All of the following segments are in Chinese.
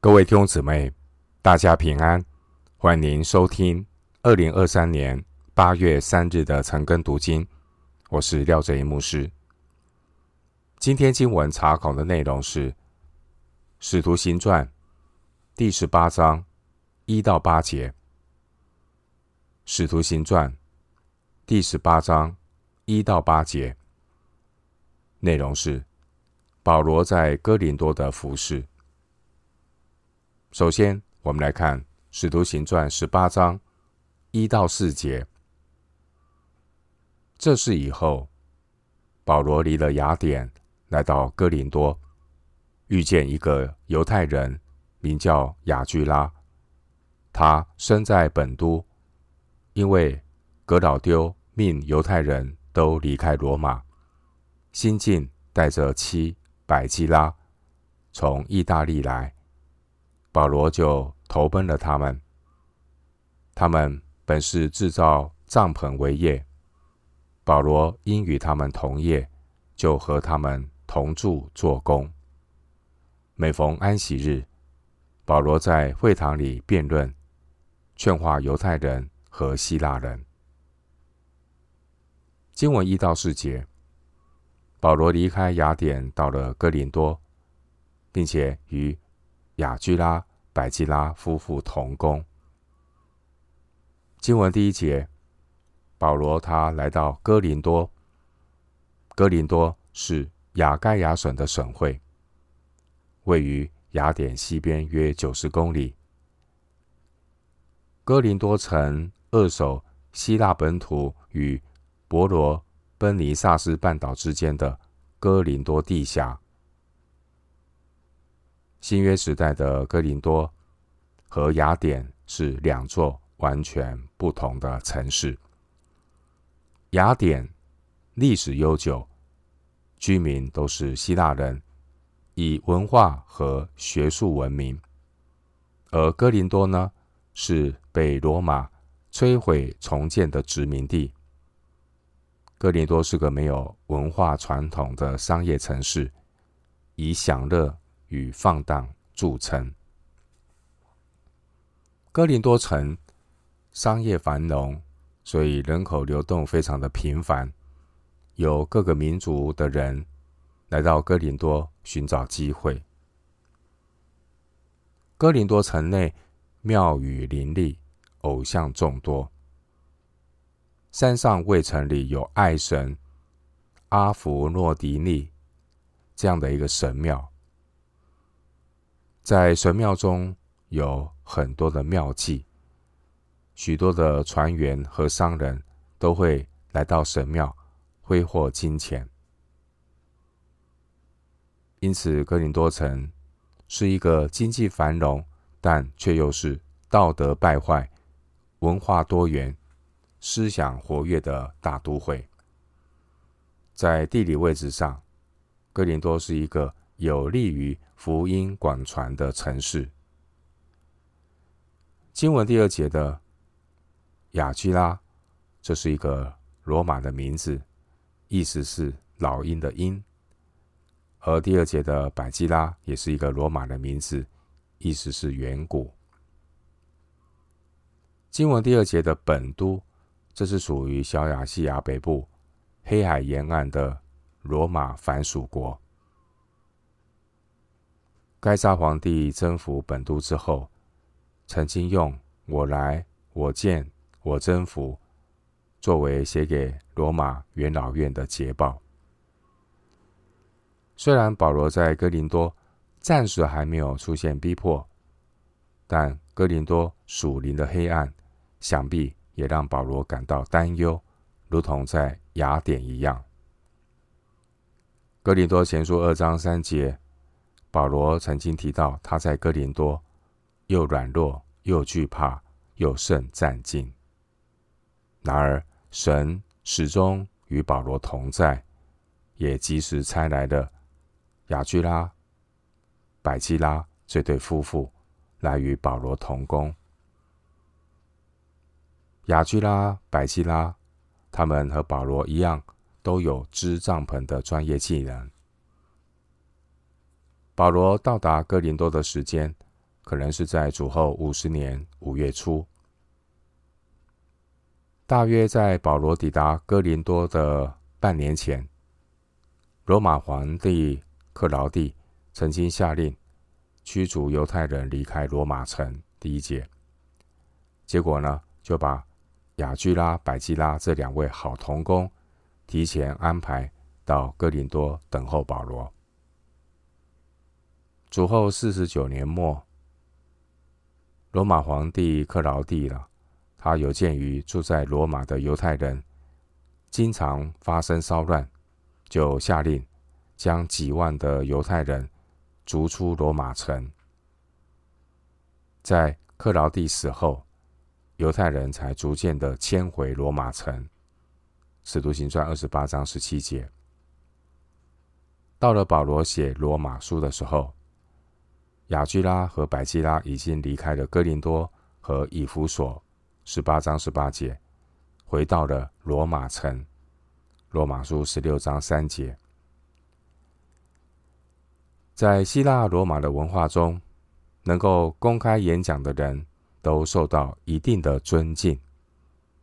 各位弟兄姊妹，大家平安，欢迎收听二零二三年八月三日的晨更读经。我是廖哲一牧师。今天经文查考的内容是《使徒行传》第十八章一到八节，《使徒行传》第十八章一到八节内容是保罗在哥林多的服事。首先，我们来看《使徒行传》十八章一到四节。这事以后，保罗离了雅典，来到哥林多，遇见一个犹太人，名叫亚居拉。他生在本都，因为革老丢命犹太人都离开罗马，新近带着妻百基拉从意大利来。保罗就投奔了他们。他们本是制造帐篷为业。保罗因与他们同业，就和他们同住做工。每逢安息日，保罗在会堂里辩论，劝化犹太人和希腊人。经文一到四节，保罗离开雅典，到了哥林多，并且与亚居拉、百基拉夫妇同工。经文第一节，保罗他来到哥林多。哥林多是雅盖亚省的省会，位于雅典西边约九十公里。哥林多城扼守希腊本土与伯罗奔尼撒斯半岛之间的哥林多地下。新约时代的哥林多和雅典是两座完全不同的城市。雅典历史悠久，居民都是希腊人，以文化和学术闻名；而哥林多呢，是被罗马摧毁重建的殖民地。哥林多是个没有文化传统的商业城市，以享乐。与放荡著称。哥林多城商业繁荣，所以人口流动非常的频繁，有各个民族的人来到哥林多寻找机会。哥林多城内庙宇林立，偶像众多。山上卫城里有爱神阿弗洛狄忒这样的一个神庙。在神庙中有很多的庙妓，许多的船员和商人都会来到神庙挥霍金钱，因此哥林多城是一个经济繁荣，但却又是道德败坏、文化多元、思想活跃的大都会。在地理位置上，哥林多是一个有利于福音广传的城市。经文第二节的雅居拉，这是一个罗马的名字，意思是老鹰的鹰；而第二节的百基拉也是一个罗马的名字，意思是远古。经文第二节的本都，这是属于小亚细亚北部黑海沿岸的罗马凡属国。该撒皇帝征服本都之后，曾经用“我来，我见，我征服”作为写给罗马元老院的捷报。虽然保罗在哥林多暂时还没有出现逼迫，但哥林多属灵的黑暗，想必也让保罗感到担忧，如同在雅典一样。哥林多前书二章三节。保罗曾经提到，他在哥林多又软弱又惧怕又甚战兢。然而，神始终与保罗同在，也及时差来了雅居拉、百基拉这对夫妇来与保罗同工。雅居拉、百基拉，他们和保罗一样，都有织帐篷的专业技能。保罗到达哥林多的时间可能是在主后五十年五月初，大约在保罗抵达哥林多的半年前，罗马皇帝克劳地曾经下令驱逐犹太人离开罗马城。第一节，结果呢，就把雅居拉、百基拉这两位好童工提前安排到哥林多等候保罗。主后四十九年末。罗马皇帝克劳地了，他有鉴于住在罗马的犹太人经常发生骚乱，就下令将几万的犹太人逐出罗马城。在克劳地死后，犹太人才逐渐的迁回罗马城。使徒行传二十八章十七节。到了保罗写罗马书的时候。亚居拉和百基拉已经离开了哥林多和以弗所，十八章十八节，回到了罗马城。罗马书十六章三节，在希腊罗马的文化中，能够公开演讲的人都受到一定的尊敬，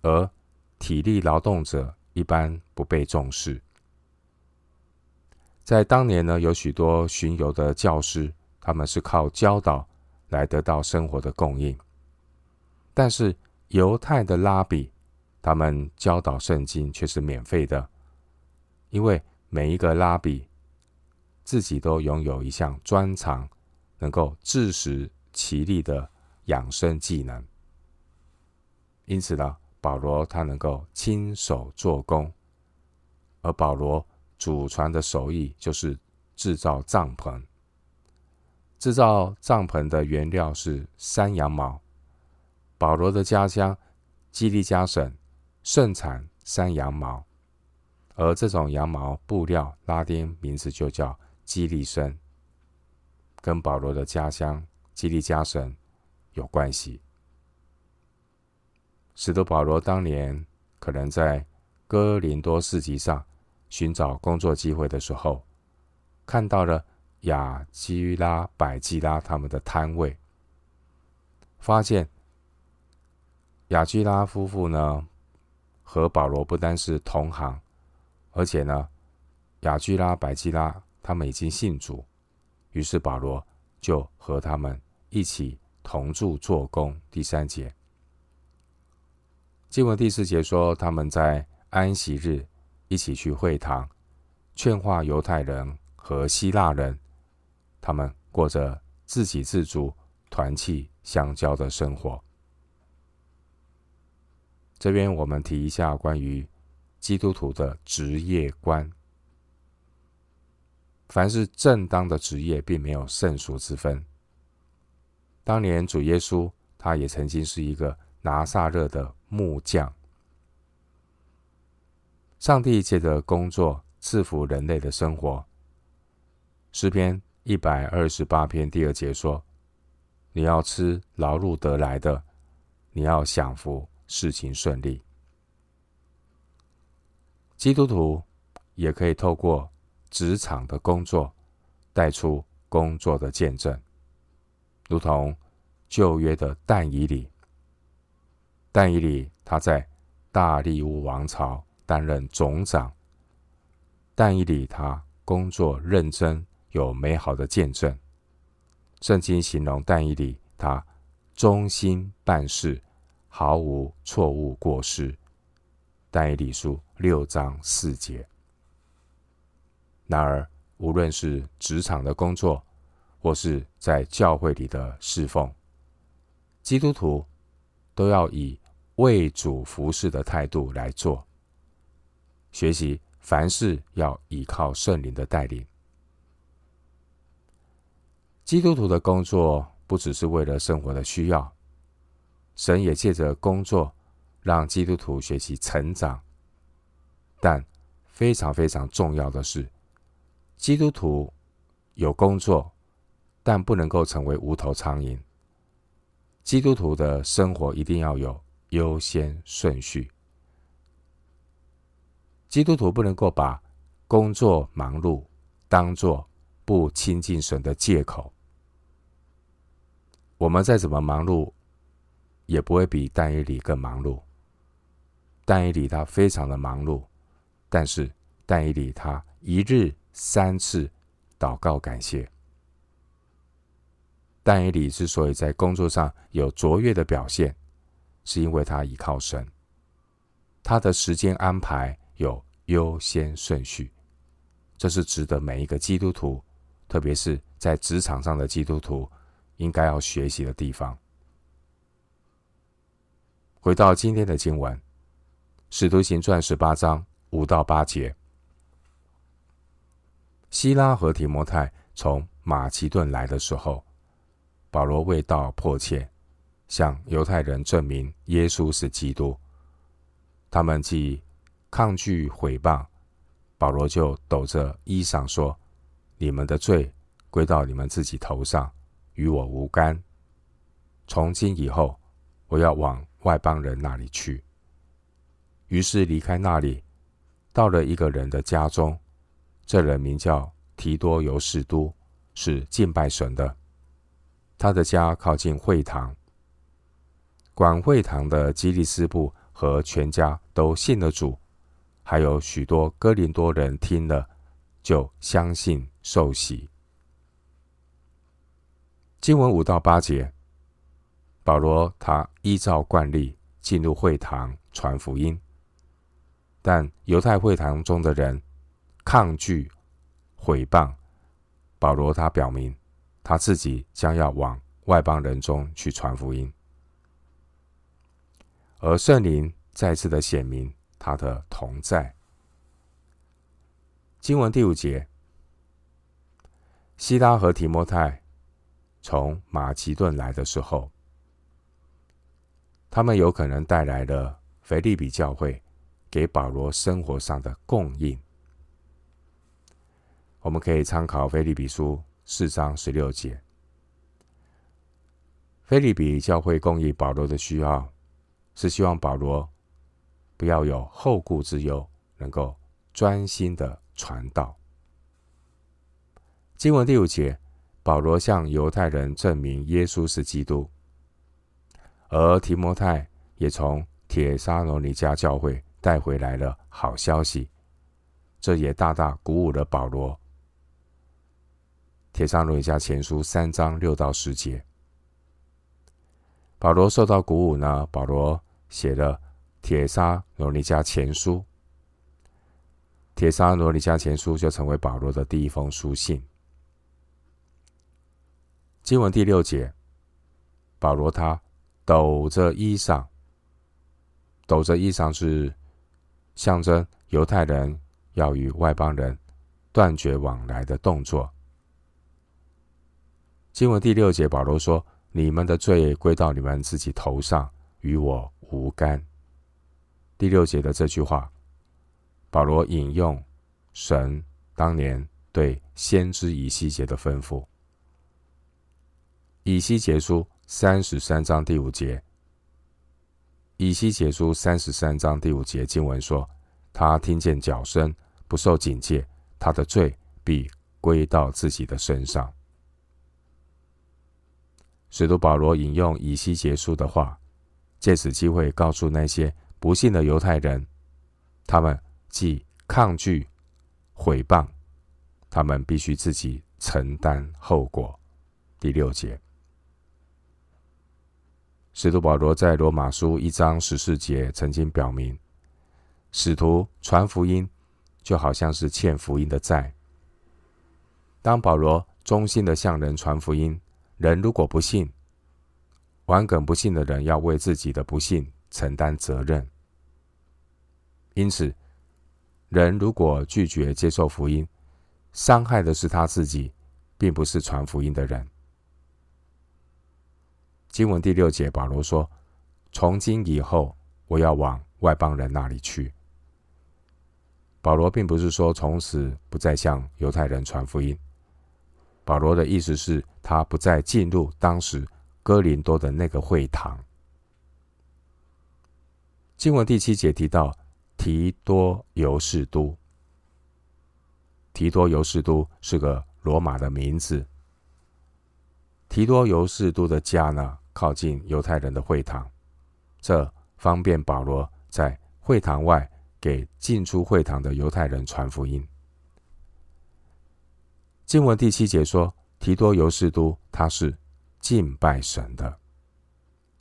而体力劳动者一般不被重视。在当年呢，有许多巡游的教师。他们是靠教导来得到生活的供应，但是犹太的拉比，他们教导圣经却是免费的，因为每一个拉比自己都拥有一项专长，能够自食其力的养生技能。因此呢，保罗他能够亲手做工，而保罗祖传的手艺就是制造帐篷。制造帐篷的原料是山羊毛。保罗的家乡基利加省盛产山羊毛，而这种羊毛布料拉丁名字就叫基利森，跟保罗的家乡基利加省有关系。使得保罗当年可能在哥林多市集上寻找工作机会的时候，看到了。亚基拉、百基拉他们的摊位，发现亚基拉夫妇呢和保罗不单是同行，而且呢，亚基拉、百基拉他们已经信主，于是保罗就和他们一起同住做工。第三节，经文第四节说，他们在安息日一起去会堂，劝化犹太人和希腊人。他们过着自给自足、团契相交的生活。这边我们提一下关于基督徒的职业观。凡是正当的职业，并没有圣俗之分。当年主耶稣，他也曾经是一个拿撒勒的木匠。上帝借着工作赐福人类的生活。诗篇。一百二十八篇第二节说：“你要吃劳碌得来的，你要享福，事情顺利。”基督徒也可以透过职场的工作带出工作的见证，如同旧约的但以理。但以理他在大利乌王朝担任总长，但以理他工作认真。有美好的见证。圣经形容但以理，他忠心办事，毫无错误过失。但以理书六章四节。然而，无论是职场的工作，或是在教会里的侍奉，基督徒都要以为主服侍的态度来做。学习凡事要依靠圣灵的带领。基督徒的工作不只是为了生活的需要，神也借着工作让基督徒学习成长。但非常非常重要的是，基督徒有工作，但不能够成为无头苍蝇。基督徒的生活一定要有优先顺序。基督徒不能够把工作忙碌当做不亲近神的借口。我们再怎么忙碌，也不会比但以里更忙碌。但以里他非常的忙碌，但是但以里他一日三次祷告感谢。但以里之所以在工作上有卓越的表现，是因为他倚靠神，他的时间安排有优先顺序，这是值得每一个基督徒，特别是在职场上的基督徒。应该要学习的地方。回到今天的经文，《使徒行传》十八章五到八节，希拉和提摩太从马其顿来的时候，保罗为道迫切，向犹太人证明耶稣是基督。他们既抗拒毁谤，保罗就抖着衣裳说：“你们的罪归到你们自己头上。”与我无干。从今以后，我要往外邦人那里去。于是离开那里，到了一个人的家中。这人名叫提多尤士都，是敬拜神的。他的家靠近会堂。管会堂的基利斯布和全家都信了主，还有许多哥林多人听了，就相信受洗。经文五到八节，保罗他依照惯例进入会堂传福音，但犹太会堂中的人抗拒毁谤保罗。他表明他自己将要往外邦人中去传福音，而圣灵再次的显明他的同在。经文第五节，西拉和提摩太。从马其顿来的时候，他们有可能带来了腓利比教会给保罗生活上的供应。我们可以参考腓利比书四章十六节。腓利比教会供应保罗的需要，是希望保罗不要有后顾之忧，能够专心的传道。经文第五节。保罗向犹太人证明耶稣是基督，而提摩太也从铁沙罗尼迦教会带回来了好消息，这也大大鼓舞了保罗。铁沙罗尼迦前书三章六到十节，保罗受到鼓舞呢。保罗写了铁沙罗尼迦前书，铁沙罗尼迦前书就成为保罗的第一封书信。经文第六节，保罗他抖着衣裳，抖着衣裳是象征犹太人要与外邦人断绝往来的动作。经文第六节，保罗说：“你们的罪归到你们自己头上，与我无干。”第六节的这句话，保罗引用神当年对先知以西结的吩咐。以西结书三十三章第五节，以西结书三十三章第五节经文说：“他听见脚声，不受警戒，他的罪必归到自己的身上。”使徒保罗引用以西结书的话，借此机会告诉那些不信的犹太人，他们既抗拒毁谤，他们必须自己承担后果。第六节。使徒保罗在罗马书一章十四节曾经表明，使徒传福音就好像是欠福音的债。当保罗忠心的向人传福音，人如果不信，顽梗不信的人要为自己的不信承担责任。因此，人如果拒绝接受福音，伤害的是他自己，并不是传福音的人。经文第六节，保罗说：“从今以后，我要往外邦人那里去。”保罗并不是说从此不再向犹太人传福音。保罗的意思是他不再进入当时哥林多的那个会堂。经文第七节提到提多犹士都，提多犹士都是个罗马的名字。提多犹士都的家呢，靠近犹太人的会堂，这方便保罗在会堂外给进出会堂的犹太人传福音。经文第七节说，提多犹士都他是敬拜神的。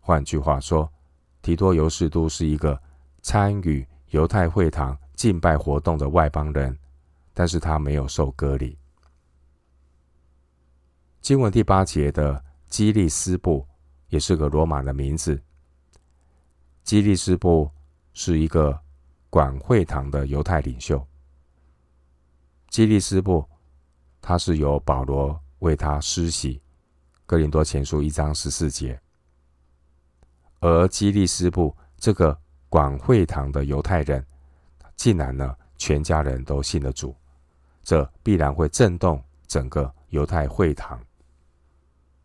换句话说，提多犹士都是一个参与犹太会堂敬拜活动的外邦人，但是他没有受割礼。经文第八节的基利斯布也是个罗马的名字。基利斯布是一个管会堂的犹太领袖。基利斯布他是由保罗为他施洗，哥林多前书一章十四节。而基利斯布这个管会堂的犹太人，竟然呢全家人都信了主，这必然会震动整个犹太会堂。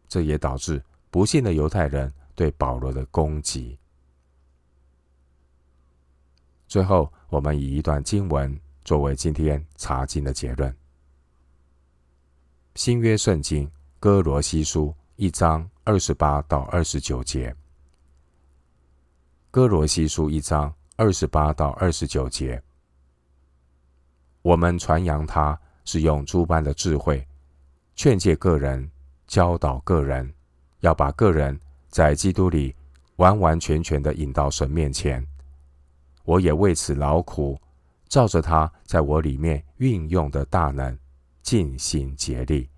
这也导致不信的犹太人对保罗的攻击。最后，我们以一段经文作为今天查经的结论：新约圣经哥罗西书一章二十八到二十九节。哥罗西书一章二十八到二十九节，我们传扬他是用诸般的智慧劝诫个人。教导个人，要把个人在基督里完完全全的引到神面前。我也为此劳苦，照着他在我里面运用的大能，尽心竭力。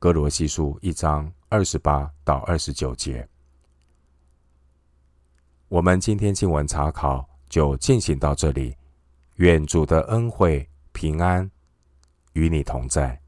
歌罗西书一章二十八到二十九节。我们今天经文查考就进行到这里。愿主的恩惠平安与你同在。